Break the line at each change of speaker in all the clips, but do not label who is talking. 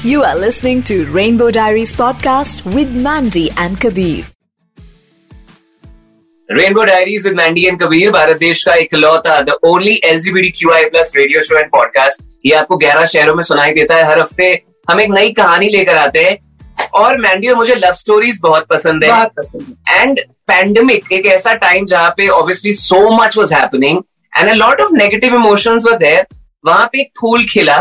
You are listening to Rainbow Diaries podcast with Mandy and Kabir.
Rainbow diaries with Mandy and Kabir Bharat देश का इकलौता the only LGBT Q I plus radio show and podcast ये आपको ग्यारह शहरों में सुनाई देता है हर हफ़्ते हम एक नई कहानी लेकर आते हैं और मैंडी और मुझे लव स्टोरीज बहुत पसंद है
बहुत पसंद है
एंड पैंडमिक एक ऐसा टाइम जहाँ पे obviously so much was happening and a lot of negative emotions were there वहाँ पे एक फूल खिला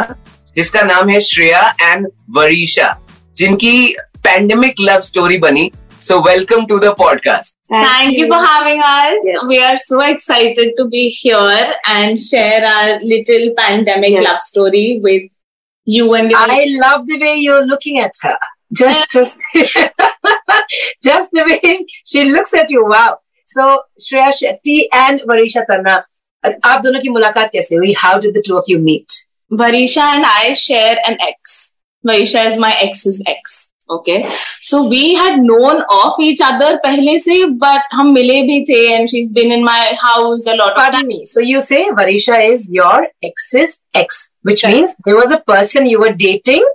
जिसका नाम है श्रेया एंड वरीशा जिनकी पैंडेमिक लव स्टोरी बनी। So welcome to the podcast
thank you for having us we are so excited to be here and share our little pandemic love story with you and
I love the way you are looking at her just just just the way she looks at you wow so Shreya and Varisha Tanna आप दोनों की मुलाकात कैसे हुई? How did the two of you meet
Varisha and I share an ex. Varisha is my ex's ex. okay so we had known of each other pehle se but hum mile bhi the and she's been in my house a lot Pardon of
time me. so you say varisha is your ex's ex which right. means there was a person you were dating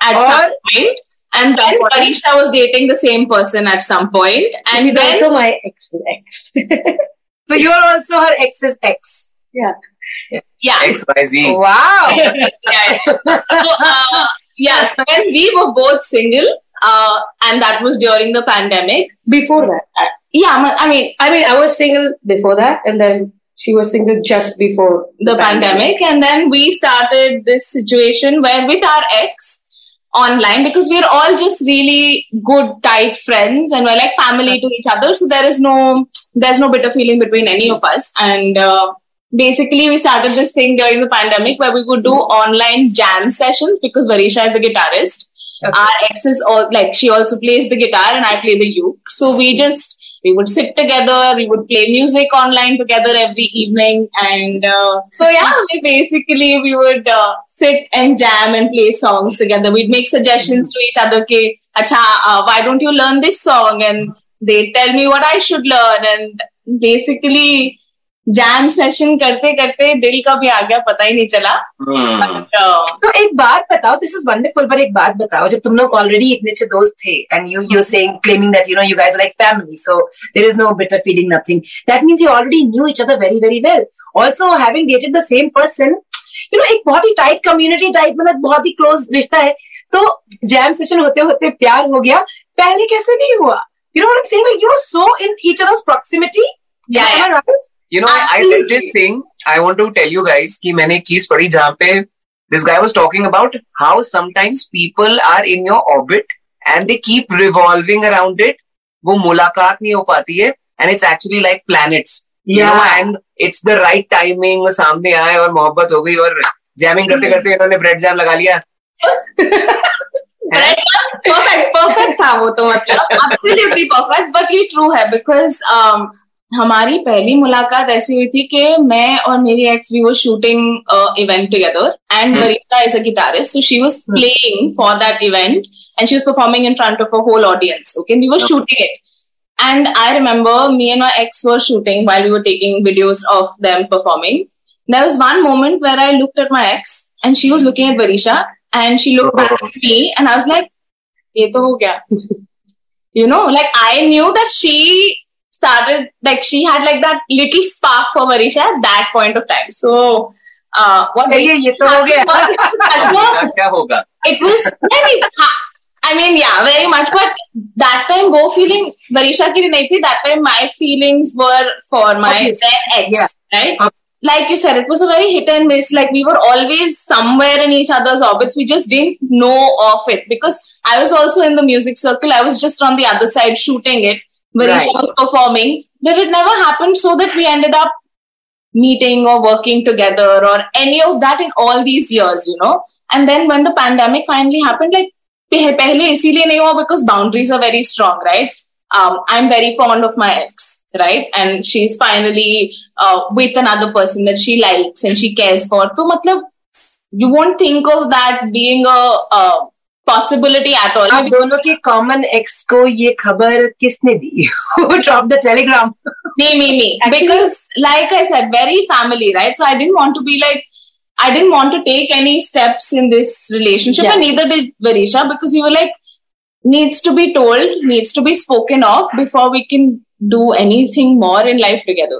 at
or
some point and then varisha was dating the same person at some point and
she's
then,
also my ex's ex
so you are also her ex's ex
yeah.
Yeah. XYZ.
Wow.
yeah. So, uh, yes, when we were both single, uh, and that was during the pandemic.
Before that,
yeah, I mean, I mean,
I was single before that, and then she was single just before
the, the pandemic. pandemic, and then we started this situation where with our ex online because we're all just really good tight friends and we're like family to each other so there is no there's no bitter feeling between any of us and uh, basically we started this thing during the pandemic where we would do online jam sessions because Varisha is a guitarist
Okay.
our ex is all like she also plays the guitar and I play the uke. So we just we would sit together, we would play music online together every evening, and uh, so yeah, we basically we would uh, sit and jam and play songs together. We'd make suggestions to each other, okay, acha, uh, why don't you learn this song?" And they'd tell me what I should learn, and basically jam session करते करते दिल का भी आ गया पता ही नहीं चला।
Hmm.
Uh,
तो एक बात बताओ दिस इज़ वंडरफुल पर एक बात बताओ जब तुम लोग ऑलरेडी इतने अच्छे दोस्त थे and you you saying claiming that you know you guys like family so there is no bitter feeling nothing that means you already knew each other very very well also having dated the same person you know एक बहुत ही tight community type मतलब बहुत ही close रिश्ता है। तो jam session होते होते प्यार हो गया पहले कैसे नहीं हुआ? You know what I am saying like you are so in each other's proximity
yeah, yeah.
Right
you know I did this thing I want to tell you guys कि मैंने एक चीज़ पढ़ी जहाँ पे this guy was talking about how sometimes people are in your orbit and they keep revolving around it वो मुलाकात नहीं हो पाती है and it's actually like planets and it's the right timing सामने आए और मोहब्बत हो गई और जैमिंग करते करते इन्होंने ब्रेड जैम लगा लिया।
परफेक्ट परफेक्ट था वो तो मतलब। एब्सोल्युटली परफेक्ट बट ये ट्रू है बिकॉज़ हमारी पहली मुलाकात ऐसी हुई थी कि मैं और मेरी एक्स वी वो shooting
event
together and Varita is a guitarist so
she
was playing for that event and she was performing in front of a whole audience okay we
were
shooting it and I remember me and my ex were shooting while we were taking videos of them performing there was one moment where I look at my ex and she was looking at Varisha and she look me and I was like ये तो हो गया you know like I knew that she started like she had like that little spark for Varisha at that point of time. So uh, what
hey, ye,
it was very I mean, yeah, very much. But that time, वो feeling Varisha की नहीं That time, my feelings were for my okay. ex,
yeah.
right?
Okay.
Like you said, it was a very hit and miss. Like we were always somewhere in each other's orbits. We just didn't know of it because I was also in the music circle. I was just on the other side shooting it. Varisha
right.
was performing, but it never happened so that we ended up meeting or working together or any of that in all these years, you know. And then when the pandemic finally happened, like पहले इसीलिए नहीं हुआ because boundaries are very strong, right? Um, I'm very fond of my ex, right? And she's finally uh, with another person that she likes and she cares for. So, matlab, you won't think of that being a uh, possibility at all.
आप दोनों के common x को ये खबर किसने दी drop the Telegram
Me, me, me.
Actually-
because, like I said, very family, right? So I didn't want to be like, I didn't want to take any steps in this relationship,
Yeah.
and neither did Varisha because you were like, needs to be told, needs to be spoken of before we can do anything more in life together.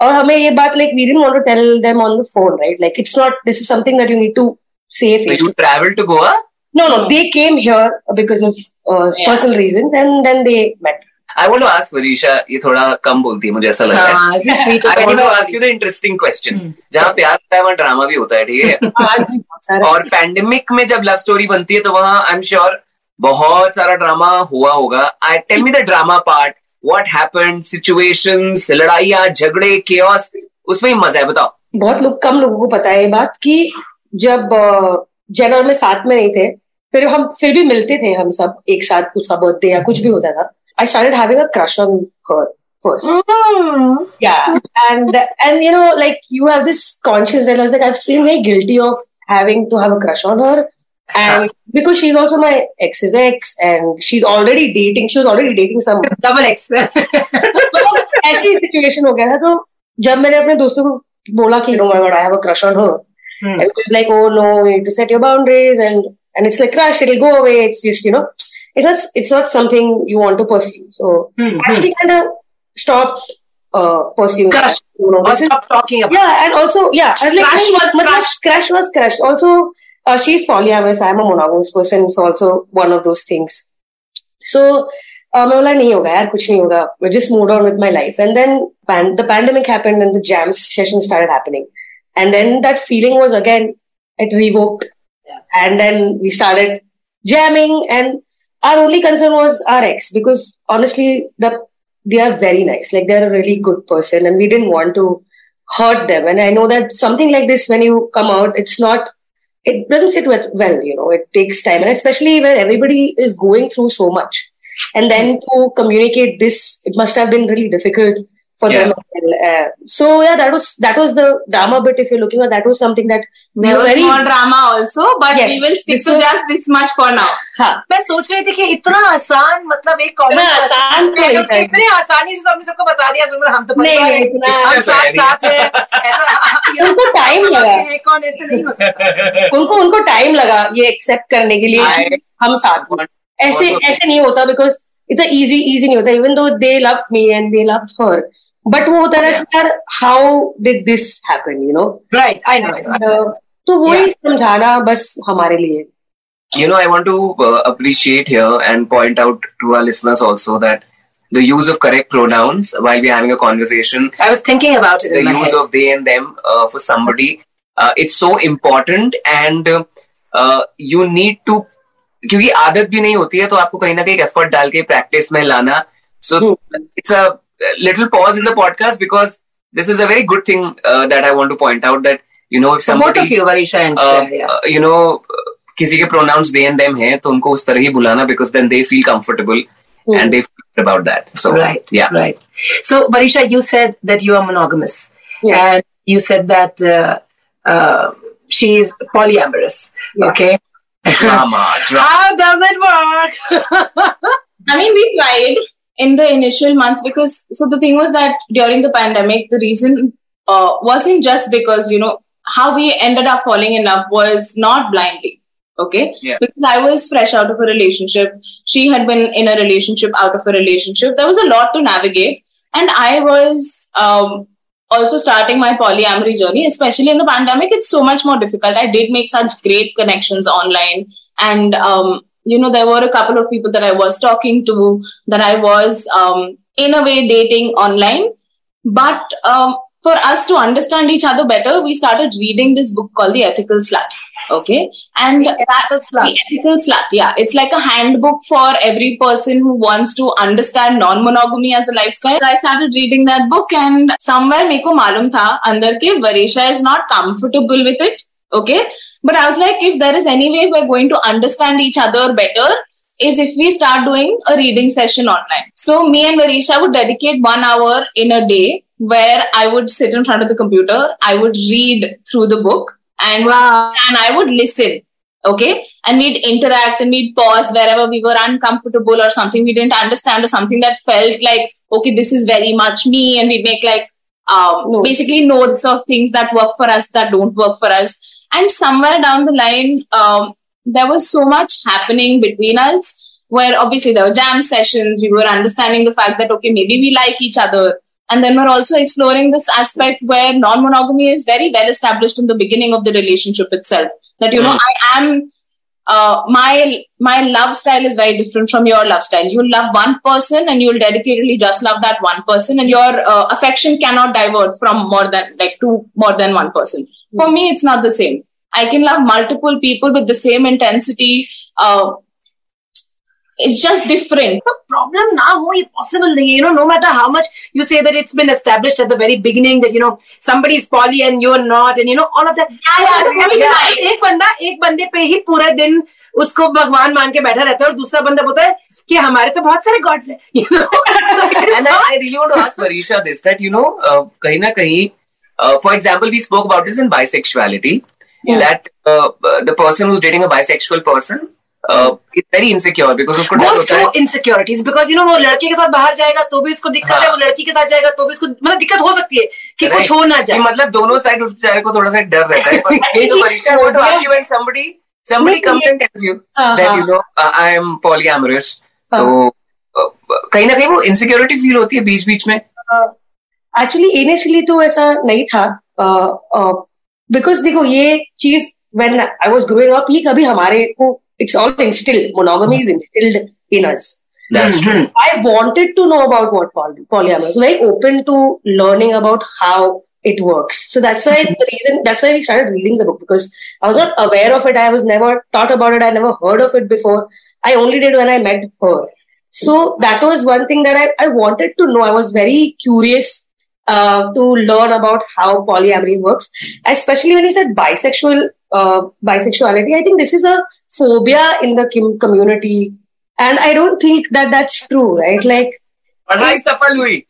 और हमें ये बात like we didn't want to tell them on the phone right like it's not this is something that you need to
say
face
you travel to Goa?
no no they came here because of uh,
Yeah.
personal reasons and then they met
I want to ask Varisha, ये थोड़ा कम बोलती है मुझे ऐसा लग रहा है
हाँ.
I want to ask you the interesting question.
हम्म।
जहाँ प्यार होता है वहाँ ड्रामा भी होता है ठीक है
हाँ जी बहुत सारा
और पैंडेमिक में जब लव स्टोरी बनती है तो वहाँ आई एम श्योर बहुत सारा ड्रामा हुआ होगा I tell me the drama part what happened situations लड़ाइयाँ झगड़े केओस उसमें ही मज़ा है बताओ।
बहुत लोग कम लोगों को पता है ये बात कि जब जैन और मैं साथ में नहीं थे फिर हम फिर भी मिलते थे हम सब एक साथ उसका बर्थडे या कुछ भी होता था। I started having a crush on her first yeah. And and you know like you have this conscious realize like i'm feeling very guilty of having to have a crush on her. and because she's also my ex's ex and she's already dating she was already dating some
Double X.
ऐसी situation हो गया था तो जब मैंने अपने दोस्तों को बोला कि no my god I have a crush on her
Hmm.
and it was like oh no you need to set your boundaries and and it's like crush it'll go away it's just you know it's not it's not something you want to pursue so
Hmm,
actually kind of stopped uh pursuing
Crush.
that. you know
Or
this is
stop talking about.
yeah and also yeah I was like
Crush
"Oh,
was
matlab, crush was crush also uh, she's polyamorous i'm a monogamous person so also one of those things so uh, मैं बोला नहीं होगा यार कुछ नहीं होगा we just moved on with my life and then pan- the pandemic happened and the jam session started happening and then that feeling was again it revoked and then we started jamming and our only concern was our ex because honestly the they are very nice like they're a really good person and we didn't want to hurt them and i know that something like this when you come out it's not it doesn't sit with, well you know it takes time. And especially when everybody is going through so much. And then to communicate this it must have been really difficult for yeah. them as well. Uh, so yeah that was that was the drama bit if you're looking at that was something that
There was
very
more drama also, but
Yes,
we will stick to
was-
just this much for now.
हाँ
मैं सोच रही थी कि इतना आसान मतलब एक कॉमन
आसान तो।
इतने आसानी से सबने सबको बता दिया फिर हम तो
नहीं, इतना
हम
अच्छा
साथ
तो
साथ हैं ऐसा
उनको टाइम लगा
है कौन ऐसे नहीं हो सकता
उनको उनको टाइम लगा ये एक्सेप्ट करने के लिए हम साथ ऐसे ऐसे नहीं होता because इतना इजी इजी नहीं होता even though they love me and they love her but वो होता है ना कि यार how did this happen you know
right I no I know
तो वही समझाना बस हमारे लिए
You know, I want to uh, appreciate here and point out to our listeners also that the use of correct pronouns while we're having a conversation,
I was thinking about it
the
in my
use
head.
of they and them uh, for somebody, uh, it's so important and uh, uh, you need to क्योंकि आदत भी नहीं होती है तो आपको कहीं ना कहीं एफर्ट डाल के प्रैक्टिस में लाना। So it's a little pause in the podcast because this is a very good thing that I want to point out
that you know
somebody.
You
know किसी के प्रोनाउंस दे एंड देम है तो उनको उस तरह ही बुलाना because then they feel comfortable and they feel about that so
right
या
right. So barisha you said that you are monogamous.
Yes.
and you said that uh, uh, she is polyamorous okay?
Drama drama
how does it work
I mean, we tried in the initial months because so the thing was that during the pandemic, the reason uh, wasn't just because you know how we ended up falling in love was not blindly. Okay,
Yeah.
because I was fresh out of a relationship. She had been in a relationship out of a relationship. There was a lot to navigate, and I was um, also starting my polyamory journey. Especially in the pandemic, it's so much more difficult. I did make such great connections online, and um, you know there were a couple of people that i was talking to that i was um, in a way dating online but um, for us to understand each other better we started reading this book called the ethical slut okay and that,
Ethical Slut.
the ethical slut yeah it's like a handbook for every person who wants to understand non-monogamy as a lifestyle So i started reading that book and somewhere meko malum tha andar ke varisha is not comfortable with it Okay. But I was like, if there is any way we're going to understand each other better, is if we start doing a reading session online. So me and Varisha would dedicate one hour in a day where I would sit in front of the computer, I would read through the book and,
Wow.
and I would listen. Okay. And we'd interact and we'd pause wherever we were uncomfortable or something we didn't understand or something that felt like, okay, this is very much me. And we'd make like, um,
Notes.
basically notes of things that work for us, that don't work for us. And somewhere down the line, um, there was so much happening between us where obviously there were jam sessions. We were understanding the fact that, okay, maybe we like each other. And then we're also exploring this aspect where non monogamy is very well established in the beginning of the relationship itself. That, you know,
Mm.
I am. Uh, my my love style is very different from your love style. You love one person and you'll dedicatedly just love that one person, and your uh, affection cannot divert from more than like to more than one person. For me, it's not the same. I can love multiple people with the same intensity. Uh, it's just different.
The problem now ye possible hai. you know no matter how much you say that it's been established at the very beginning that you know somebody is poly and you're not and you know all of that
yeah, yeah.
एक बंदा एक बंदे पे ही पूरा दिन उसको भगवान मान के बैठा रहता है और दूसरा बंदा बोलता है कि हमारे तो बहुत सारे गॉड्स हैं you know so it is
and I,
not-
I really want to ask Varisha this that you know uh, kahin na kahin, uh, for bisexuality that uh, uh, the person who's dating a bisexual person uh, is very insecure because उसको डर होता है
insecurities because you know वो लड़के के साथ बाहर जाएगा तो भी उसको दिक्कत है
हाँ.
वो लड़की के साथ जाएगा तो भी उसको मतलब दिक्कत हो सकती है कि कुछ हो ना जाए
मतलब दोनों साइड उस बेचारे को थोड़ा सा डर रहता है But- so Varisha I want to ask you when somebody somebody comes and tells you
हाँ,
that
हाँ.
you know uh, I am polyamorous
हाँ.
तो uh, कहीं ना कहीं वो इनसिक्योरिटी फील होती है बीच बीच में
एक्चुअली इनिशियली तो ऐसा नहीं था बिकॉज़ देखो ये चीज़ when I was growing up ये कभी हमारे को it's all instilled monogamy is instilled in us
That's true.
I wanted to know about what poly- polyamorous. Very open to learning about how it works. So that's why the reason. That's why we started reading the book because I was not aware of it. I was never taught about it. I never heard of it before. I only did when I met her. So that was one thing that I, I wanted to know. I was very curious uh, to learn about how polyamory works, especially when you said bisexual uh, bisexuality. I think this is a phobia in the com- community, and I don't think that that's true, right? Like.
But I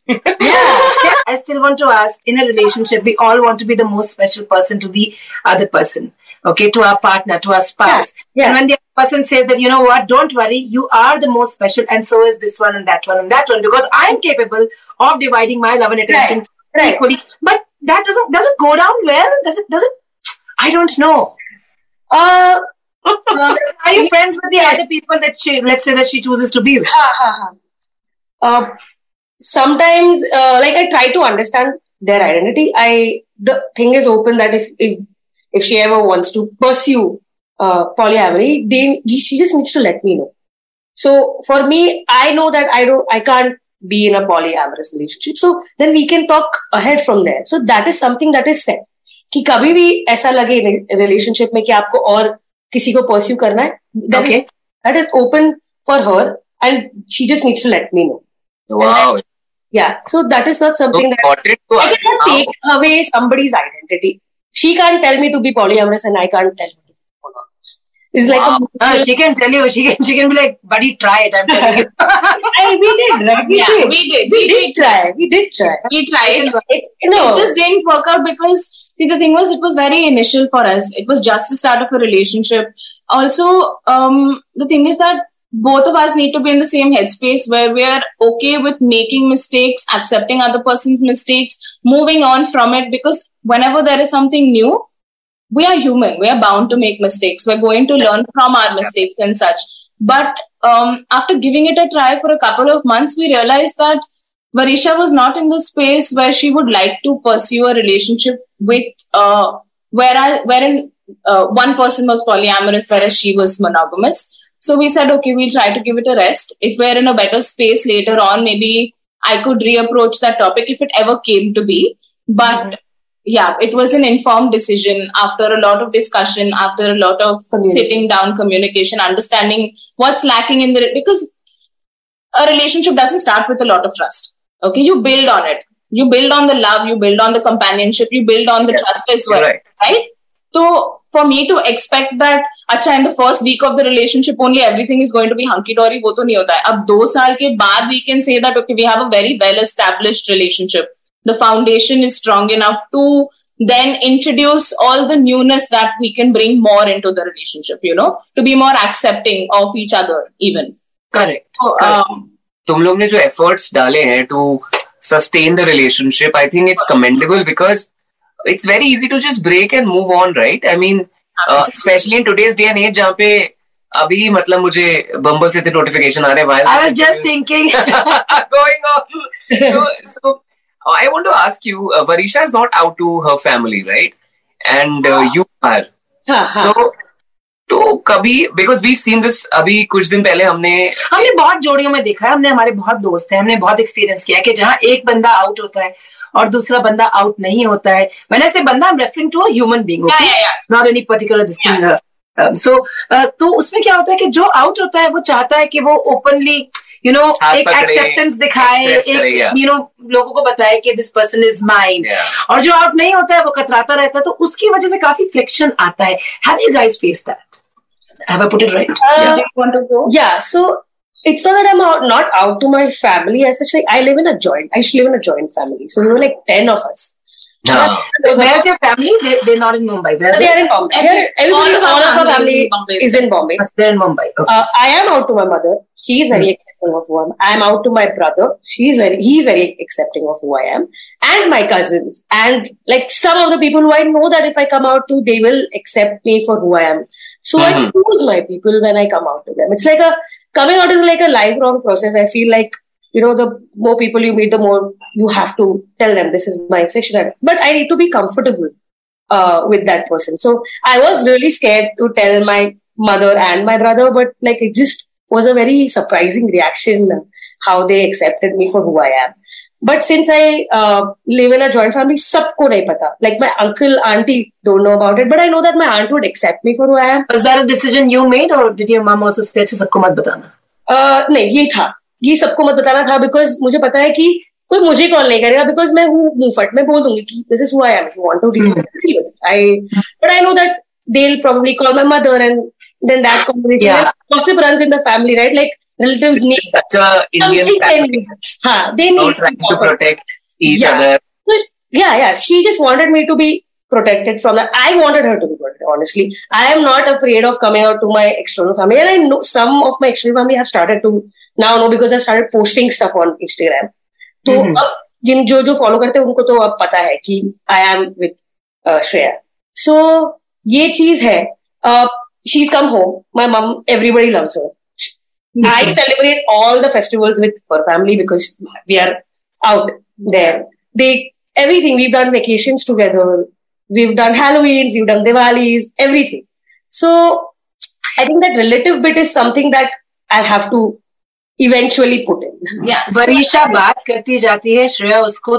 yeah,
yeah. I still want to ask in a relationship, we all want to be the most special person to the other person okay, to our partner, to our spouse.
yeah.
And when the other person says that, you know what, don't worry, you are the most special, and so is this one and that one and that one, because I'm capable of dividing my love and attention
right.
equally. But that doesn't does it go down well? Does it does it I don't know.
uh, uh,
Are you friends with the other people that she let's say that she chooses to be with?
ha. Uh, sometimes, uh, like I try to understand their identity. I the thing is open that if if if she ever wants to pursue uh, polyamory, then she just needs to let me know. So for me, I know that I don't, I can't be in a polyamorous relationship. So then we can talk ahead from there. So that is something that is set. कि कभी भी ऐसा लगे relationship में कि आपको और किसी को परस्यू करना है that is-
Okay.
that is open for her and she just needs to let me know
wow
yeah so that is not
so
something that
important to
i cannot
how-
take away somebody's identity she can't tell me to be polyamorous and i can't tell her to be monogamous it's like
Wow.
a
Uh, she can tell you, she can she can be like, buddy, try it. I'm telling you.
I- we did right we
Yeah,
did
we did.
we
We
did
did.
try we did try
We tried.
you know
It just didn't work out because see the thing was it was very initial for us. It was just the start of a relationship. Also, um, the thing is that both of us need to be in the same headspace where we are okay with making mistakes, accepting other person's mistakes, moving on from it. Because whenever there is something new, we are human. We are bound to make mistakes. We're going to learn from our mistakes and such. But um, after giving it a try for a couple of months, we realized that Varisha was not in the space where she would like to pursue a relationship with, uh, whereas, wherein uh, one person was polyamorous, whereas she was monogamous. So we said, okay, we'll try to give it a rest. If we're in a better space later on, maybe I could reapproach that topic if it ever came to be. But yeah, it was an informed decision after a lot of discussion, after a lot of
Communication.
sitting down, communication, understanding what's lacking in the because a relationship doesn't start with a lot of trust. Okay, you build on it. You build on the love, you build on the companionship, you build on the
Yes,
trust as
You're
well,
right
right? So for me to expect that अच्छा in the first week of the relationship only everything is going to be hunky dory वो तो नहीं होता है अब दो साल के बाद we can say that okay we have a very well established relationship the foundation is strong enough to then introduce all the newness that we can bring more into the relationship you know to be more accepting of each other even
Correct.
so, um,
तुम लोग ने जो efforts डाले हैं to sustain the relationship I think it's commendable because it's very easy to just break and move on right I mean specially in today's day and as जहाँ पे अभी मतलब मुझे बम्बल से नोटिफिकेशन आ रहे हैं
I was just
so I want to ask you, uh, Varisha is not out to her family, right? And uh, you are. So, तो कभी बिकॉज़ वी सीन दिस अभी कुछ दिन पहले हमने
हमने बहुत जोड़ियों में देखा है हमने हमारे बहुत दोस्त हैं हमने बहुत एक्सपीरियंस किया है कि जहाँ एक बंदा आउट होता है और दूसरा बंदा आउट नहीं होता है मैंने से बंदा referring to human
yeah.
Not any particular this thing so तो उसमें क्या होता है कि जो आउट होता है वो चाहता है कि वो ओपनली यू नो एक एक्सेप्टेंस दिखाए एक यू नो लोगों को बताए कि दिस पर्सन इज़ माइंड और जो आउट नहीं होता है वो कतराता रहता है तो उसकी वजह से काफ़ी फ्रिक्शन आता है have you guys face that have I put it right
Uh,
do you want to go
yeah so it's not that i'm out, not out to my family as such like i live in a joint i used to live in a joint family so we were like 10 of us
हाँ.
Where's your family? They, they're not in Mumbai. Where are
they
they?
are in bombay They everybody
All
all of our
family
family
is in Bombay.
is in bombay
They're in Mumbai. Okay.
uh, I am out to my mother. She is very accepting of who I am. I am out to my brother. She is very, he is very accepting of who I am, and my cousins, and like some of the people who I know that if I come out to, they will accept me for who I am. So I
Mhm.
choose my people when I come out to them. It's like a coming out is like a lifelong process. I feel like you know the more people you meet, the more you have to tell them this is my sexuality. But I need to be comfortable uh, with that person. So I was really scared to tell my mother and my brother, but like it just was a very surprising reaction uh, how they accepted me for who I am. But since I uh, live in a joint family, सबको नहीं पता. Like my uncle, auntie don't know about it, but I know that my aunt would accept me for who I am.
Was that a decision you made, or did your mom also say "अच्छा, सबको मत बताना"?
Uh, नहीं ये था ये सबको मत बताना था बिकॉज़ मुझे पता है कि कोई मुझे कॉल नहीं करेगा बिकॉज़ मैं हूँ मुंहफट मैं बोल दूँगी कि this is who I am you want to deal I but I know that they will probably call my mother and then that conversation
Yeah.
gossip runs in the family right like relatives need
Such a Indian family.
need हाँ they need
trying to protect each
Yeah.
other.
yeah yeah she just wanted me to be protected from that i wanted her to be protected honestly i am not afraid of coming out to my external family and i know some of my external family have started to now know because i've started posting stuff on instagram तो
Mhm.
अब जिन जो जो follow करते हैं उनको तो अब पता है कि I am with Shreya so ये चीज़ है she is come home my मम everybody loves her I celebrate all the festivals with her family because we are out there. They everything we've done vacations together. We've done Halloweens, we've done Diwalis, everything. So I think that relative bit is something that I'll have to eventually put in.
yeah
Varisha बात करती जाती है श्रेया उसको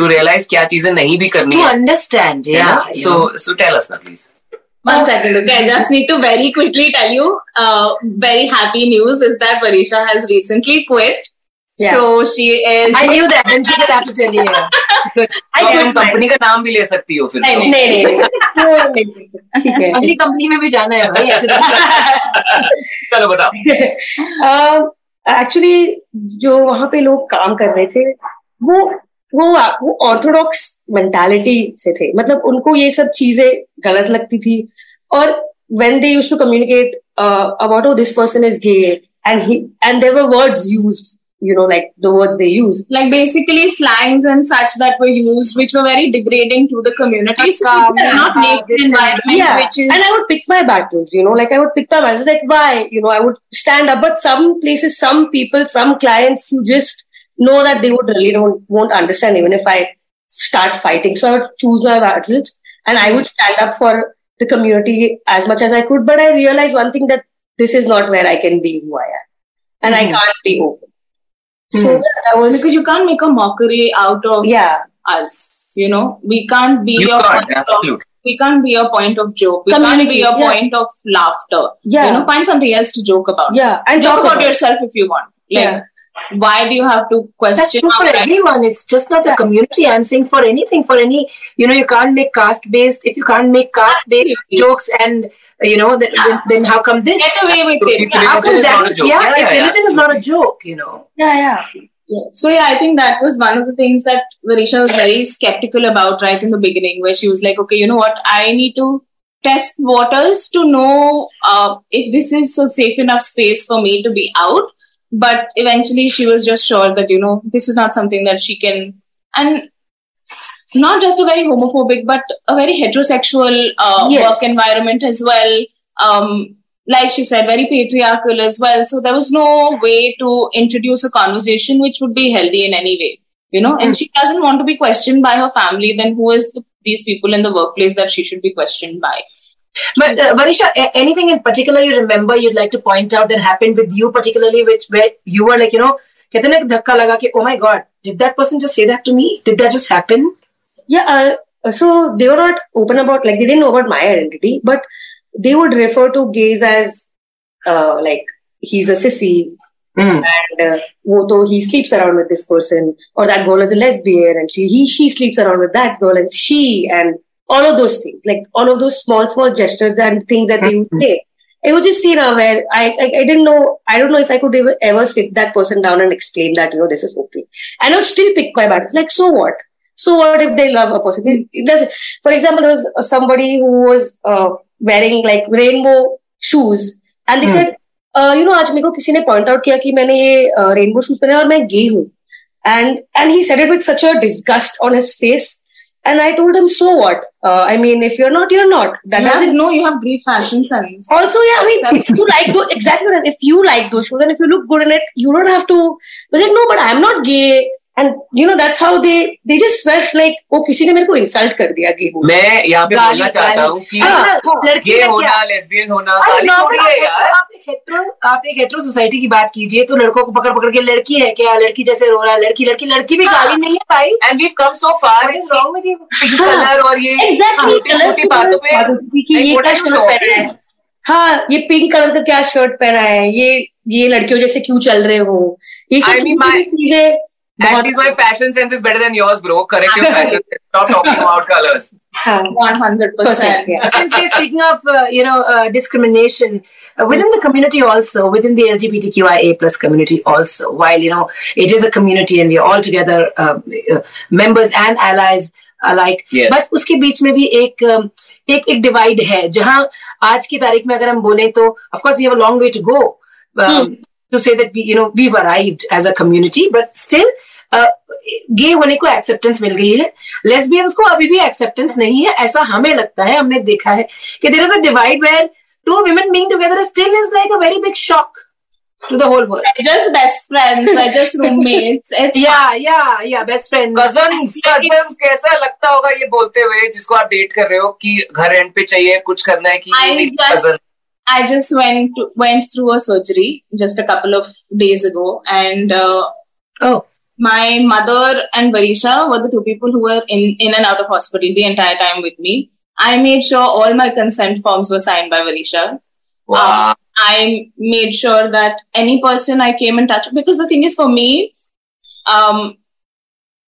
to
realize क्या चीज़ें नहीं भी करनी
to
है.
understand
है
yeah
ना?
you
So
know.
so tell us now, please.
One second, okay. I just need to very quickly tell you, uh, very happy news is that Varisha has recently quit.
Yeah.
So she is.
I knew that and she said I have to tell you.
I
तो
find-
company का नाम भी ले सकती हो फिर
नहीं
तो.
नहीं नहीं है
अगली कंपनी में भी जाना है भाई ऐसे तो
चलो बताओ
एक्चुअली जो वहाँ पे लोग काम कर रहे थे वो वो वो ऑर्थोडॉक्स मेंटालिटी से थे मतलब उनको ये सब चीज़ें गलत लगती थी और when they used to communicate uh, about oh this person is gay and he and there were words used you know like the words they used
like basically slangs and such that were used, which were very degrading to the community. So
this
this environment
yeah
which is
and i would pick my battles you know like i would pick my battles like why you know i would stand up but some places some people some clients you just know that they would really don't won't understand even if i start fighting so i would choose my battles and i would stand up for the community as much as i could but i realized one thing that this is not where I can be who I am, and I
Mhm.
can't be open. So
Mhm.
that was
because you can't make a mockery out of
yeah
us. You know, we can't be
You
your
can't,
point of, we can't be your point of joke. We can't be a
yeah.
point of laughter.
yeah
You know, find something else to joke about.
yeah and
Joke
talk
about
about
yourself if you want. Like,
Yeah.
Why do you have to question
That's
question?
true for
our-
everyone. It's just not the community. I'm saying for anything, for any, you know, you can't make caste based. If you can't make caste based
Absolutely.
jokes, and you know, then, then, then how come this?
Get away with
Absolutely.
it.
Yeah,
How come
Religion is
that
not a joke.
Yeah,
Yeah,
if
yeah,
religion is not a joke, you know.
yeah yeah
Yeah. So yeah, I think that was one of the things that Varisha was very skeptical about right in the beginning, where she was like, okay, you know what, I need to test waters to know uh, if this is a safe enough space for me to be out. But eventually, she was just sure that you know this is not something that she can, and not just a very homophobic, but a very heterosexual uh,
Yes.
work environment as well. Um, like she said, very patriarchal as well. So there was no way to introduce a conversation which would be healthy in any way, you know. And she doesn't want to be questioned by her family. Then who is the, these people in the workplace that she should be questioned by?
But uh, Varisha, a- anything in particular you remember you'd like to point out that happened with you, particularly which where you were like, you know, कहते हैं ना कि धक्का लगा कि oh my god, did that person just say that to me? Did that just happen?
yeah uh, so they were not open about like they didn't know about my identity but they would refer to gays as uh, like he's a sissy
Hmm.
and uh, wo to he sleeps around with this person or that girl is a lesbian and she he she sleeps around with that girl and she and all of those things like all of those small small gestures and things that they would say I would just see now where I, I I didn't know I don't know if I could ever ever sit that person down and explain that you know this is okay and I would still pick my battles like so what so what if they love a person it, it does for example there was uh, somebody who was uh, wearing like rainbow shoes and they
Hmm.
said uh, you know आज मेरे को किसी ने point out किया कि मैंने ये rainbow shoes पहने हैं और मैं गे हूँ and and he said it with such a disgust on his face And I told him, so what? Uh, I mean, if you're not, you're not. That
you doesn't
have,
know you have great fashion sense.
Also, yeah, I mean, if you like those, exactly, if you like those shoes and if you look good in it, you don't have to. I was like, no, but I'm not gay. And you know that's how they they just felt like oh किसी ने मेरे को insult कर दिया हूँ
मैं यहाँ पे बोलना चाहता। हूँ कि
हाँ, लड़की
गे
में
होना लेस्बियन होना
अरे
गाली
normal
थोड़ी है यार
आप एक हेट्रो सोसाइटी की बात कीजिए तो लड़कों को पकड़ पकड़ के लड़की है क्या लड़की जैसे रो रहा है लड़की लड़की लड़की भी
हाँ।
गाली नहीं है भाई
and we
come so far with you?
Pink
हाँ।
कलर और ये
एग्जैक्टली
छोटी बातों पे
कि ये क्या शर्ट पहना है? हाँ ये पिंक कलर का क्या शर्ट पहना है ये ये लड़कियों जैसे क्यों चल रहे हो ये सब चीज़ें
At
बहुत
least my fashion sense is better than yours, bro. Correct your fashion sense. Stop talking about colors.
हाँ
One hundred percent.
yeah.
And say, speaking of uh, you know uh, discrimination uh, within the community also within the LGBTQIA plus community also while you know it is a community and we are all together uh, uh, members and allies alike
Yes.
बस उसके बीच में भी एक um, एक एक divide है जहां आज की तारीख में अगर हम बोले तो of course we have a long way to go to say that we you know we arrived as a community but still gay होने को एक्सेप्टेंस मिल गई है लेस्बियंस को अभी भी एक्सेप्टेंस नहीं है ऐसा हमें लगता है हमने देखा है कि there is a divide where two women being together still is like a very big shock to the whole world.
We're just best friends. We're just roommates. It's
Yeah, fun. yeah, yeah, best friend.
Cousins cousins कैसा लगता होगा ये बोलते हुए जिसको आप date कर रहे हो कि घर रेंट पे चाहिए कुछ करना है कि ये
I
मेरी
just-
cousin
I just went to, went through a surgery just a couple of days ago, and uh,
Oh,
my mother and Varisha were the two people who were in in and out of hospital the entire time with me. I made sure all my consent forms were signed by Varisha.
Wow.
I made sure that any person I came in touch with, because the thing is for me, um,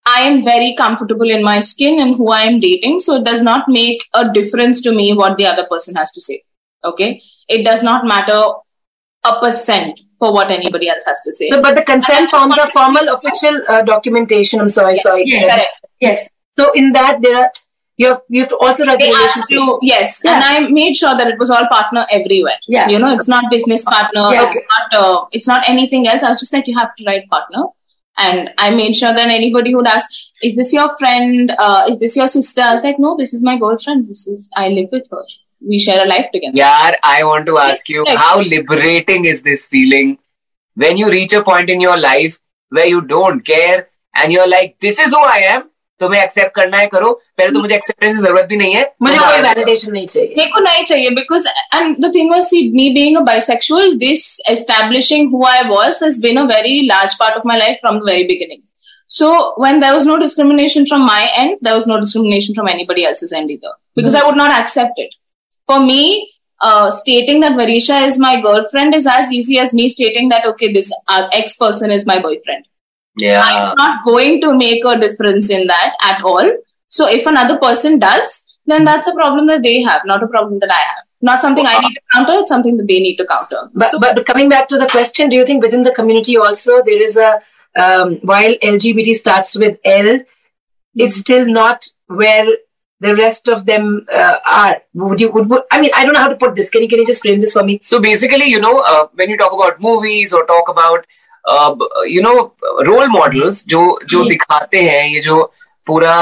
I am very comfortable in my skin and who I am dating, so it does not make a difference to me what the other person has to say. Okay, it does not matter a percent for what anybody else has to say.
so, but the consent forms are formal, official uh, documentation. I'm sorry, sorry.
Correct.
Yes.
So in that there are you have you have to also relationship.
you, yes, and I made sure that it was all partner everywhere.
Yeah.
you know, it's not business partner.
Yeah.
It's not. Uh, it's not anything else. I was just like, you have to write partner, and I made sure that anybody who'd ask, "Is this your friend? Uh, is this your sister?" I was like, "No, this is my girlfriend. This is I live with her We share a life together."
Yaar, I want to ask you,
Right.
how liberating is this feeling when you reach a point in your life where you don't care and you're like, this is who I am. तुम्हें accept करना है करो पहले तो मुझे acceptance की जरूरत भी नहीं है
मुझे
तुम
कोई
बाहर जाओ।
वैलिडेशन नहीं चाहिए
मेरे को नहीं चाहिए because and the thing was see me being a bisexual this establishing who I was has been a very large part of my life from the very beginning so when there was no discrimination from my end there was no discrimination from anybody else's end either because I would not accept it for me uh, stating that Varisha is my girlfriend is as easy as me stating that okay this uh, ex person is my boyfriend
Yeah.
I'm not going to make a difference in that at all. So if another person does, then that's a problem that they have, not a problem that I have. Not something I need to counter, it's something that they need to counter.
But,
So-
but but coming back to the question, do you think within the community also there is a um, while LGBT starts with L, it's still not where the rest of them uh, are. Would you? Would, would I mean? I don't know how to put this. Can you can you just frame this for me?
So basically, you know, uh, when you talk about movies or talk about, uh, you know, role models जो जो दिखाते हैं ये जो पूरा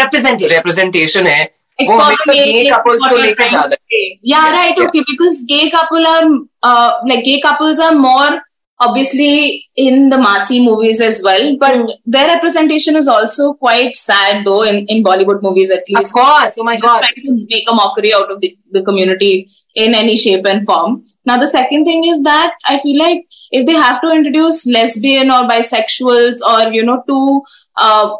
Representation.
Representation है वो gay couples को लेकर ज़्यादा
say. Yeah,
Yeah,
right.
yeah.
Okay, because gay couple are uh, like gay couples are more obviously in the Masi movies as well, but their representation is also quite sad though in, in Bollywood movies at least.
Of course. Oh my God.
trying to make a mockery out of the, the community in any shape and form. Now, the second thing is that I feel like if they have to introduce lesbian or bisexuals or, you know, two, uh,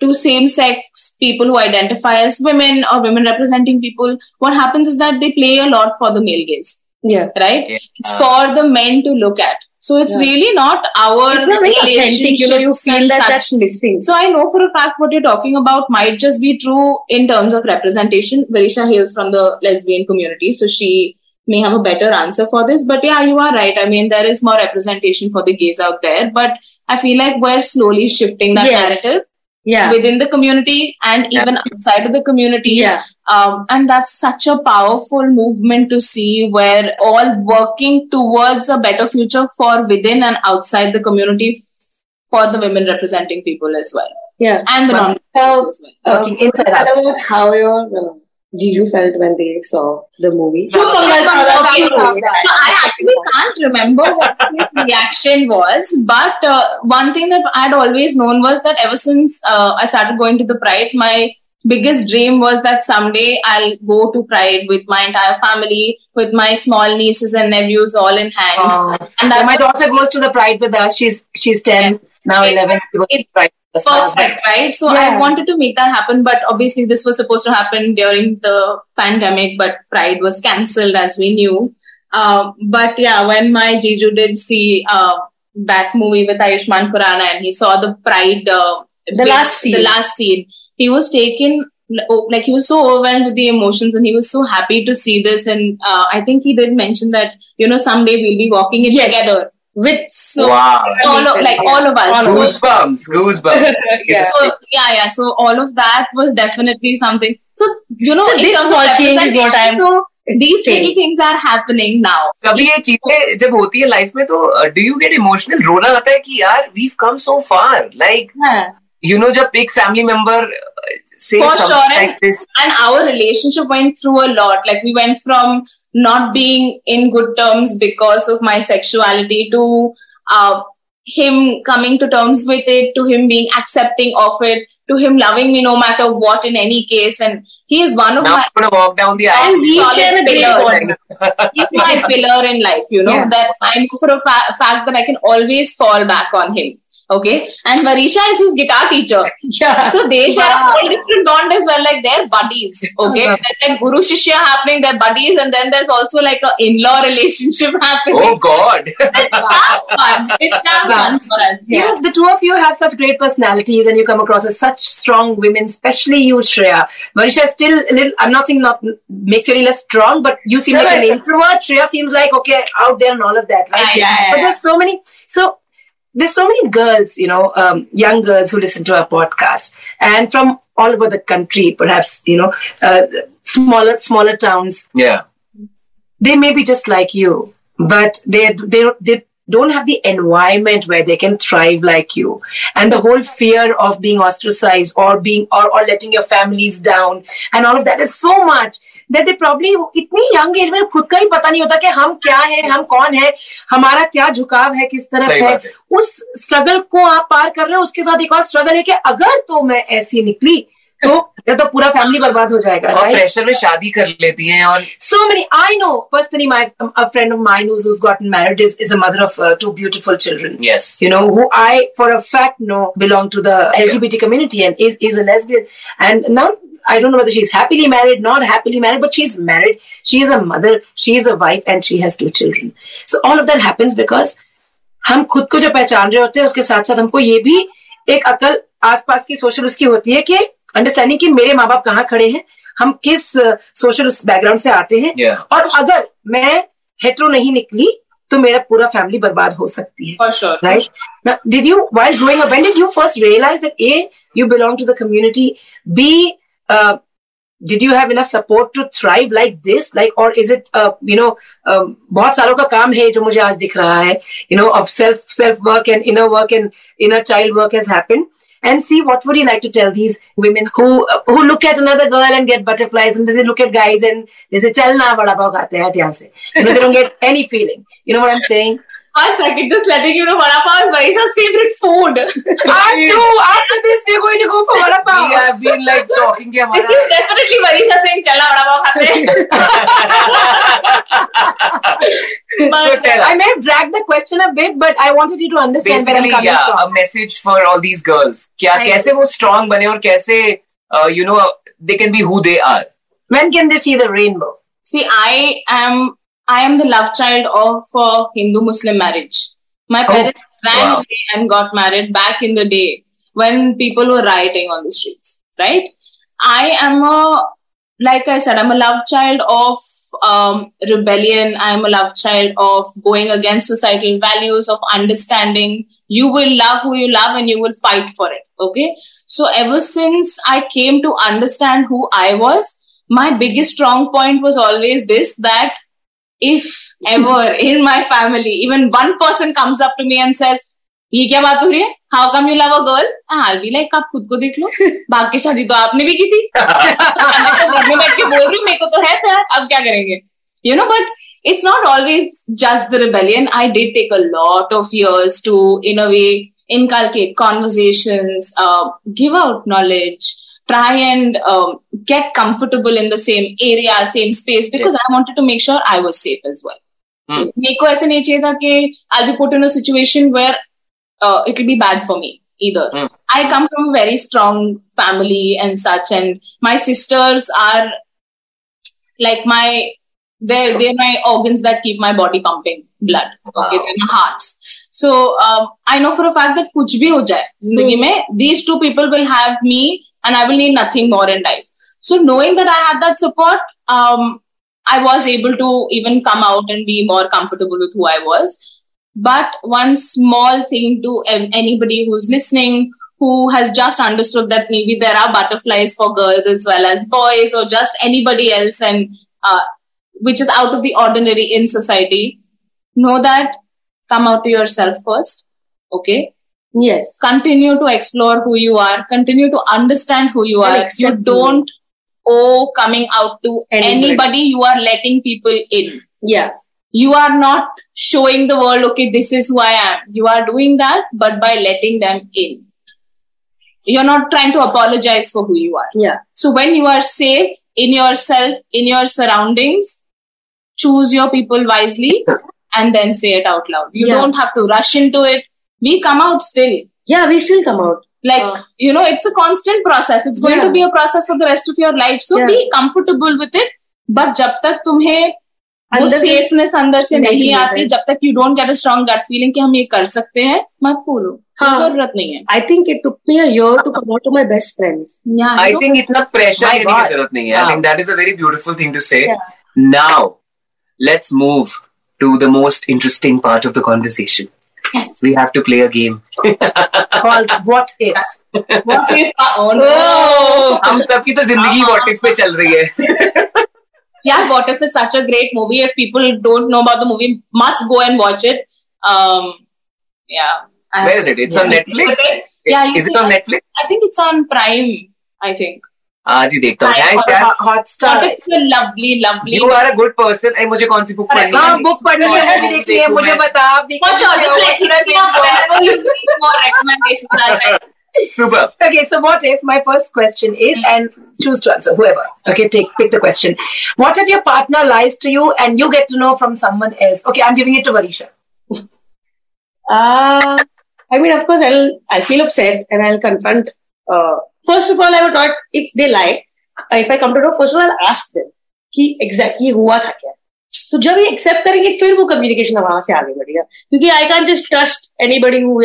two same sex people who identify as women or women representing people, what happens is that they play a lot for the male gaze,
Yeah.
right?
Yeah.
It's for the men to look at. So it's
Yeah.
really not our
It's not authentic, you know, you feel that
such
that's missing.
so I know for a fact what you're talking about might just be true in terms of representation. Varisha hails from the lesbian community, so she may have a better answer for this. But yeah, you are right. I mean, there is more representation for the gays out there, but I feel like we're slowly shifting that
Yes.
narrative
Yeah.
within the community and even outside of the community.
Yeah.
Um, and that's such a powerful movement to see where all working towards a better future for within and outside the community for the women representing people as well
Yeah.
and the
Well,
non
how-
as well.
Working inside
What
out.
about how your uh, Jiju felt when they saw the movie?
So,
Okay,
so I actually can't remember what his reaction was, but uh, one thing that I'd always known was that ever since uh, I started going to the Pride, my biggest dream was that someday I'll go to Pride with my entire family, with my small nieces and nephews all in hand.
Oh.
and
Yeah, my daughter goes to the Pride with us. She's she's ten now, eleven. She goes to
It's
Pride with us.
perfect, right? So I wanted to make that happen, but obviously this was supposed to happen during the pandemic, but Pride was cancelled as we knew. Uh, but yeah, when my Jiju did see uh, that movie with Ayushmann Khurrana and he saw the Pride, uh,
The
bits-
last scene.
the last scene, he was taken. oh, Like he was so overwhelmed with the emotions, and he was so happy to see this. And uh, I think he did mention that you know someday we'll be walking it
Yes.
together
With
So
Wow.
all of, like all of us.
All of
So-
us.
Goosebumps, goosebumps.
Yeah.
so yeah, yeah. So all of that was definitely something. So you know,
So
in
this
terms
small
of
change is what
representation,
I'm
so these
saying.
little things are happening now.
कभी ये चीजें जब होती है life में तो do you get emotional रोना आता है कि यार we come so far like you know जब एक फैमिली मेंबर से
For sure, and-
like this
And our relationship went through a lot. Like we went from not being in good terms because of my sexuality to uh, him coming to terms with it, to him being accepting of it, to him loving me no matter what in any case. And he is one of
now
my
I'm gonna walk down the aisle.
And we share a great
pillars. he's my pillar in life, you know,
Yeah.
that I know for a fa- fact that I can always fall back on him. Okay. And Varisha is his guitar teacher.
Yeah.
So they share a
Wow.
whole different bond as well, like they're buddies. Okay.
Wow.
There's like Guru Shishya happening, they're buddies, and then there's also like a in-law relationship happening.
Oh God.
It's damn fun. It's damn fun for us.
You know, the two of you have such great personalities and you come across as such strong women, especially you, Shreya. Varisha is still a little, I'm not saying not makes you any less strong, but you seem
No,
like an
no.
introvert. Shreya seems like, okay, out there and all of that, right?
Yeah, yeah,
But
yeah.
there's so many, so there's so many girls, you know, um, young girls who listen to our podcast and from all over the country, perhaps, you know, uh, smaller, smaller towns
Yeah.
they may be just like you, but they they they don't have the environment where they can thrive like you and the whole fear of being ostracized or being or, or letting your families down and all of that is so much that they probably इतनी young age में खुद का ही पता नहीं होता कि हम क्या है हम कौन है हमारा क्या झुकाव है किस तरफ़ है
बात है
उस स्ट्रगल को आप पार कर रहे हो उसके साथ एक और स्ट्रगल है कि अगर तो मैं ऐसी निकली तो या तो पूरा फैमिली बर्बाद हो जाएगा
और प्रेशर में शादी कर लेती हैं और
so many I know personally my a friend of mine who's gotten married is is a mother of two beautiful children
yes
you know who I for a fact know belong to the LGBT community and is is a lesbian and now I don't know whether she's happily married, not happily married, but she's married. She is a mother, she is a wife, and she has two children. So all of that happens because हम खुद को जब पहचान रहे होते हैं उसके साथ साथ हमको ये भी एक अकल आसपास की सोशल उसकी होती है कि अंडरस्टैंडिंग कि मेरे माँ बाप कहाँ खड़े हैं हम किस सोशल बैकग्राउंड से आते हैं
yeah.
और अगर मैं हेट्रो नहीं निकली तो मेरा पूरा फैमिली बर्बाद हो सकती है। Did you while growing up did you first realise that A you belong to the community B did you have enough support to thrive like this like और इज़ इट यू नो बहुत सालों का काम है जो मुझे आज दिख रहा है you know of self self work and inner work and inner child work has happened and see what would you like to tell these women who who look at another girl and get butterflies and then they look at guys and they say, Chal na vada pav you know, they don't get any feeling. You know what I'm saying?
one second, just letting you know, vada pav is Varisha's favorite food.
Us too. After this, we're going to go for vada pav.
We have been like talking. This
is definitely Vaisha saying, "Chala vada pav khate."
so tell us.
I may have dragged the question a bit, but I wanted you to understand Basically, where I'm coming
yeah,
from.
a message for all these girls. क्या कैसे वो strong बने और कैसे uh, you know they can be who they are.
When can they see the rainbow?
See, I am I am the love child of uh, Hindu-Muslim marriage. My
Oh,
parents ran
wow.
away and got married back in the day when people were rioting on the streets. Right? I am a like I said, I'm a love child of um, rebellion. I'm a love child of going against societal values, of understanding. You will love who you love and you will fight for it. Okay. So ever since I came to understand who I was, my biggest strong point was always this that if ever in my family even one person comes up to me and says ये क्या बात हो रही है? How come you love a girl or be like आप खुद को देख लो। बाकी शादी तो आपने भी की थी। मैं बोल रही हूँ मेरे को तो है प्यार अब क्या करेंगे? You know but it's not always just the rebellion I did take a lot of years to in a way inculcate conversation give out knowledge try and um, get comfortable in the same area same space because i wanted to make sure i was safe as well
Hmm.
मेरे को ऐसे नहीं चाहिए था कि I'll be put in a situation where uh, it will be bad for me either.
Hmm.
I come from a very strong family and such, and my sisters are like my they're they're my organs that keep my body pumping blood. Okay,
Wow.
they're my hearts. So um, I know for a fact that कुछ भी हो जाए जिंदगी में, these two people will have me, and I will need nothing more in life. So knowing that I had that support, um, I was able to even come out and be more comfortable with who I was. But one small thing to anybody who's listening who has just understood that maybe there are butterflies for girls as well as boys or just anybody else and uh, which is out of the ordinary in society, know that come out to yourself first. Okay.
Yes.
Continue to explore who you are. Continue to understand who you
And
are. You don't owe coming out to
Anybody.
anybody. You are letting people in
Yeah.
you are not showing the world, okay, this is who I am. You are doing that, but by letting them in. You're not trying to apologize for who you are.
Yeah.
So when you are safe in yourself, in your surroundings, choose your people wisely and then say it out loud. You
Yeah.
don't have to rush into it. We come out still.
Yeah, we still come out.
Like,
Uh.
you know, it's a constant process. It's going
Yeah.
to be a process for the rest of your life. So
Yeah.
be comfortable with it. But जब तक तुम्हें वो
अंदर से
safeness अंदर से
नहीं
नहीं
आता है।
जब तक you don't get a strong gut feeling कि हम ये कर सकते हैं मत बोलो
हाँ।
ज़रूरत नहीं है
I think it took me a year to come out to my best friends.
Yeah,
I
you know,
think इतना प्रेशर लेने की ज़रूरत नहीं है I
Wow.
think that is a very beautiful thing to say now let's move to the most interesting part of the conversation
yes.
we have to play a game
Called What If?
What if, oh no.
हम सबकी तो जिंदगी what if पे चल रही है
Yeah, What If is such a great movie. If people don't know about the movie, must go and watch it. Um, yeah. I
Where
have
is it? It's
to-
on Netflix?
But then- Yeah, you
Is it
see,
on Netflix?
I think it's on Prime. I think.
आज ही देखता हूँ
Prime
thanks
or
यार
Hot- Hotstar.
But it's a lovely, lovely.
You are a good person ए मुझे कौन सी book पढ़नी
हाँ
है
बुक पढ़नी है भी देखनी है मुझे बता आप देखी
For sure, just
है,
let me
should I
know
binge watch?
whenever you need more recommendations. I'll write.
Super
Okay, so what if my first question is, and choose to answer whoever. Okay, take pick the question. What if your partner lies to you and you get to know from someone else? Okay, I'm giving it to Varisha.
Uh, I mean, of course, I'll I'll feel upset and I'll confront. Uh, first of all I would not if they like if I come to know first of all ask them कि exactly हुआ था क्या? तो जब ये accept करेंगे फिर वो कम्युनिकेशन वहाँ से आगे बढ़ेगा। क्योंकि I can just trust anybody who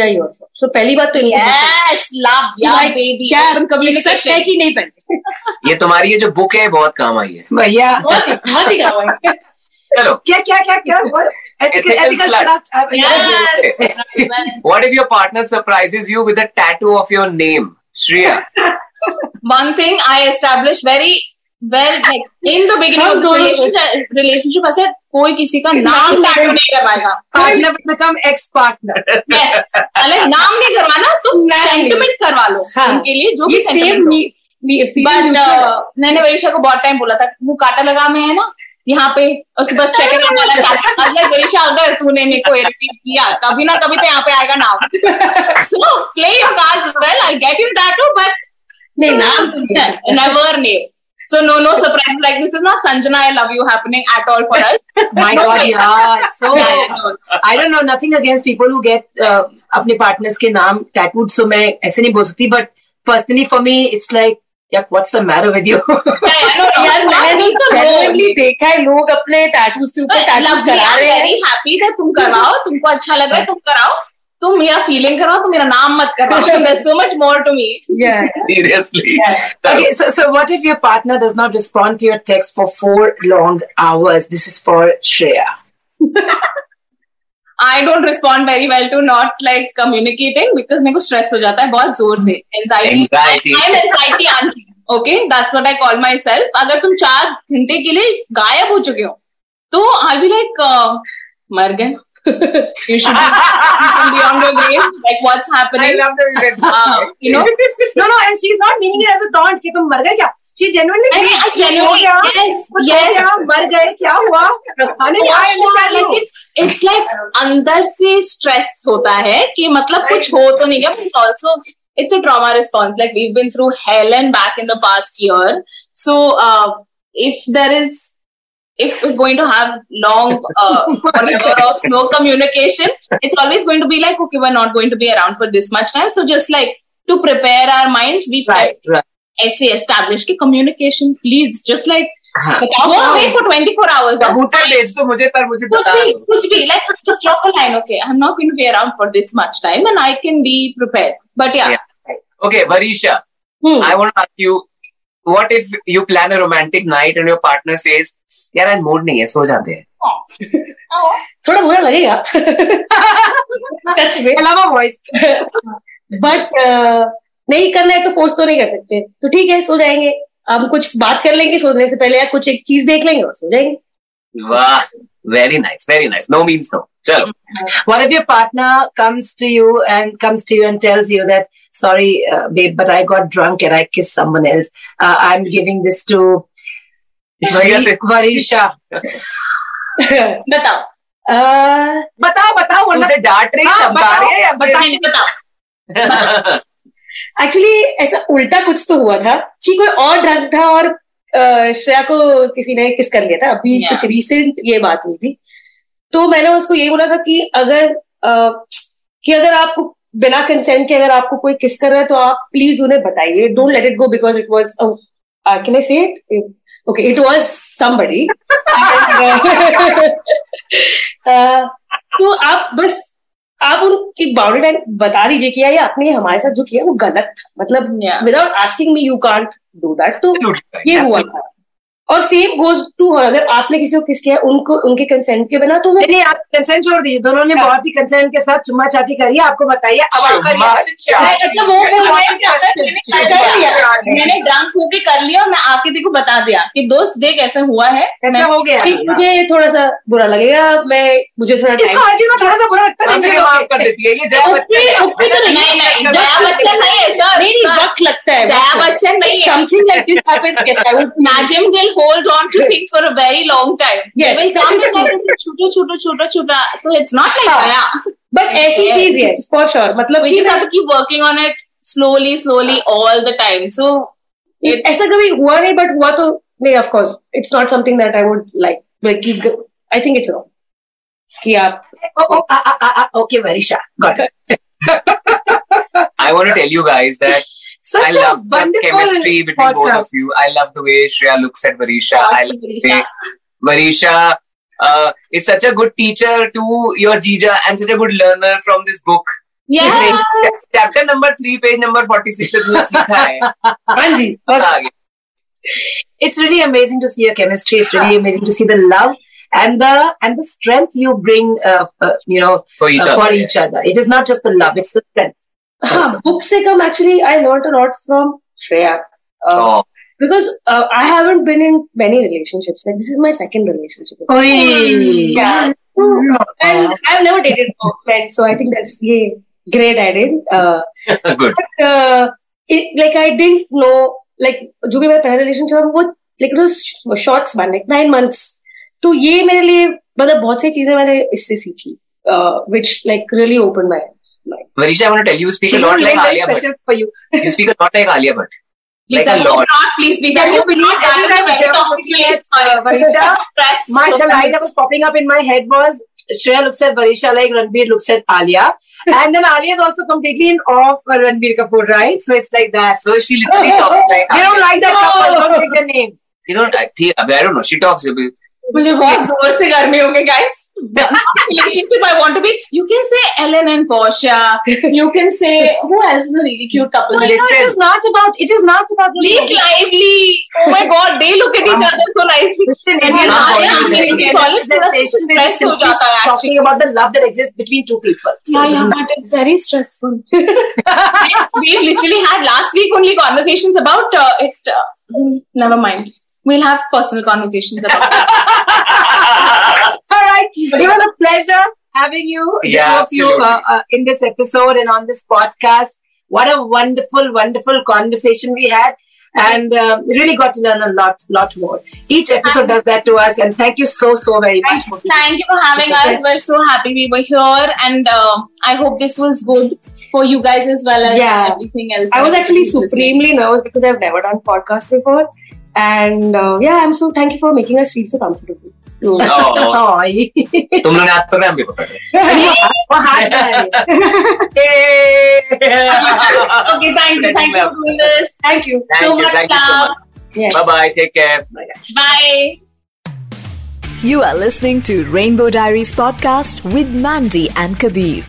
so पहली बात तो यस
लव
या
बेबी
क्या हम
कम्युनिकेशन
है कि नहीं पहनते
ये तुम्हारी ये जो बुक है बहुत काम आई है।
भैया।
बहुत ही काम आई है।
चलो।
क्या क्या क्या क्या? What
if your partner surprises you with a tattoo of your name? Shreya?
One thing I established very well, like in the beginning of the relationship, relationship I said कोई किसी का नाम tattoo नहीं करवाएगा.
Partner will become ex-partner.
Yes. मतलब नाम नहीं करवाना तुम सेंटिमेंट करवा लो
हाँ.
उनके लिए जो
ये
भी
सेम
बट मैंने वरीशा को बहुत टाइम बोला था वो काटा लगा में है ना यहाँ पे उसके पास चेक वाला चाहता अगर वरीशा अगर तूने मेरे को इरिटेट किया कभी ना कभी तो यहाँ पे आएगा नाम so play your cards well I get you tattoo but
नहीं नाम तो नहीं है।
so no no surprises like this is not sanjana i love you happening at all for us
My God, yeah. So I don't know nothing against people who get uh, अपने partners के नाम tattooed. So मैं ऐसे नहीं बोल सकती. But personally for me, it's like,
या तो देखा है लोग अपने टैटूज के ऊपर करा रहे हैं।
हैप्पी तुम करवाओ तुमको अच्छा लग रहा है तुम कराओ। तुम फीलिंग मेरा नाम मत so much more to
me
seriously
so what if your partner does not respond to your text for four long hours this is for Shreya
I don't respond very well to not like communicating because मेरे को stress हो जाता है बहुत ज़ोर से.
Anxiety
I am anxiety aunty okay that's what I call myself अगर तुम चार घंटे के लिए गायब हो चुके हो तो आई बी लाइक मर गए you should be beyond your grave. Like what's happening?
I love that you said
uh, you know?
No, no, and she's not meaning it as a taunt कि तुम मर गए क्या? She genuinely
I mean, I genuinely-
कुछ
yes,
कुछ
yes.
हो मर गए क्या हुआ? Understand
like it's, it's like अंदर से स्ट्रेस होता है कि मतलब right. कुछ हो तो नहीं गया but also it's a trauma response like we've been through hell and back in the past year so uh, if there is if we're going to have long uh, of no communication it's always going to be like okay we're not going to be around for this much time so just like to prepare our minds we
Right, right.
ऐसे establish की communication please just like
romantic night and your partner से यार आज mood नहीं है सो जाते हैं.
थोड़ा बुरा लगेगा। बट नहीं करना है तो फोर्स तो नहीं कर सकते। तो ठीक है सो जाएँगे। हम कुछ बात कर लेंगे सोने से पहले या कुछ एक चीज़ देख लेंगे और सो जाएँगे।
वाह very nice very nice no means no चलो।
One of your partner comes to you and comes to you and tells you that sorry babe but I got drunk and I kiss someone else I am giving this to Varisha
बताओ।
बताओ बताओ वरना
से डांट
हाँ,
रही है या
बताओ।
एक्चुअली ऐसा उल्टा कुछ तो हुआ था कि कोई और ड्रग था और श्रेया को किसी ने किस कर लिया था। अभी
Yeah.
कुछ रिसेंट ये बात हुई थी। तो मैंने उसको ये बोला था कि अगर अ, कि अगर आपको बिना कंसेंट के अगर आपको कोई किस कर रहा है तो आप प्लीज़ उन्हें बताइए। Don't let it go because it was can I say it okay it was somebody तो आप बस आप उनकी बाउंड्री लाइन बता दीजिए कि यार ये आपने आपने हमारे साथ जो किया वो गलत था। मतलब without asking me you can't do that तो ये हुआ था। और सेम गोज टू अगर आपने किसी को किस किया उनको उनके कंसेंट के बिना तो वो
नहीं नहीं आप कंसेंट छोड़ दीजिए। दोनों ने बहुत ही कंसेंट के साथ चुम्मा चाटी करी आपको बताइए अब आपका है?
अच्छा वो बोल रहे हैं कि अगर
Question.
मैंने ड्रंक होके कर लिया और मैं आके देखो बता दिया कि दोस्त देख ऐसे हुआ है
कैसा हो गया।
मुझे थोड़ा सा बुरा लगेगा मैं मुझे थोड़ा
इसको
टाइम
हर चीज़ में थोड़ा सा बुरा लगता है
माफ़ कर देती है ये जया बच्चन
तो
नहीं नहीं जया बच्चन नहीं है। सर
नहीं वक्त लगता है
जया बच्चन नहीं
something like this happened yes I would
Najim will hold on to things for a very long time.
Yes.
They will come to that and say, छोटा छोटा छोटा छोटा. So it's not like
हाँ.
Gaya.
बट ऐसी
Yes.
चीज yes for sure मतलब
We
कि
just have to keep working on it slowly, slowly, all the time. So it's
ऐसा कभी हुआ नहीं बट हुआ तो नहीं of course it's not something that I would like कि आई थिंक इट्स रॉन्ग कि आप
Oh, oh, ah, ah, ah, ah, okay, Varisha. Got it. such
I
a
love
wonderful
chemistry between podcast. both of you. I love the way Shreya looks at Varisha. I love the way Varisha uh, is such a good teacher to your Jija and such a good learner from this book.
Yeah.
Chapter number three, page number forty-six.
it's really amazing to see your chemistry. It's really amazing to see the love and the and the strength you bring. Uh, uh, you know,
for each,
uh,
other,
for each yeah. other. It is not just the love; it's the strength.
हाँ book से कम actually I learn a lot from Shreya
Oh.
because uh, I haven't been in many relationships. Like this is my second relationship. Oh Yeah. yeah. And I've never dated friends, so I think that's yeah, great. I did. Uh,
Good.
but, uh, it, like I didn't know like जो भी मेरा पहला relation था वो like it was short span like nine months. तो ये मेरे लिए मतलब बहुत सी चीज़ें मैंने इससे सीखी uh, which like really opened my mind.
Varisha, I want to tell you, you speak
She's
a lot like Alia Bhatt.
for you.
You speak a lot like Alia Bhatt.
Please,
Like a lot.
not. Please, please.
Can you believe
not. That is a very toxic
uh, Varisha, My the line that was popping up in my head was Shreya looks at Varisha like Ranbir looks at Alia, and then Alia is also completely in awe of Ranbir Kapoor, right? So it's like that.
So she literally talks like Alia.
You don't like that couple? Don't take the name.
You know, I, I don't know. She talks. a bit-
मुझे बहुत ज़ोर से गर्मी हो गई relationship I want to be. You can say Ellen and Portia. You can say who else is a really cute couple.
No, you know, it is not about. It is not about.
Blake Lively. Oh my God, they look at each other so nicely.
Listen,
everyone,
talking about the love that exists between two people. So
yeah, yeah, but it's very stressful. we literally had last week only conversations about uh, it. Uh, hmm, never mind. We'll have personal conversations about that.
All right. It was a pleasure having you,
Yeah,
two of you, uh, uh, in this episode and on this podcast. What a wonderful, wonderful conversation we had. And uh, really got to learn a lot, lot more. Each episode does that to us. And thank you so, so very much. for
Thank you for having us. We're so happy we were here, and uh, I hope this was good for you guys as well as
Yeah.
everything else.
I was actually supremely nervous because I've never done podcast before. And uh, yeah, I'm so thank you for making us feel so comfortable.
Oh,
Oh,
तुम लोगों ने हाथ पकड़ा हम भी पकड़े
वो हाथ में
Okay, thank you. Thank you for doing this.
thank you.
Thank
so
you,
much
thank you so
love.
much.
Yes.
Bye bye. Take care.
Bye.
You are listening to Rainbow Diaries podcast with Mandy and Kabir.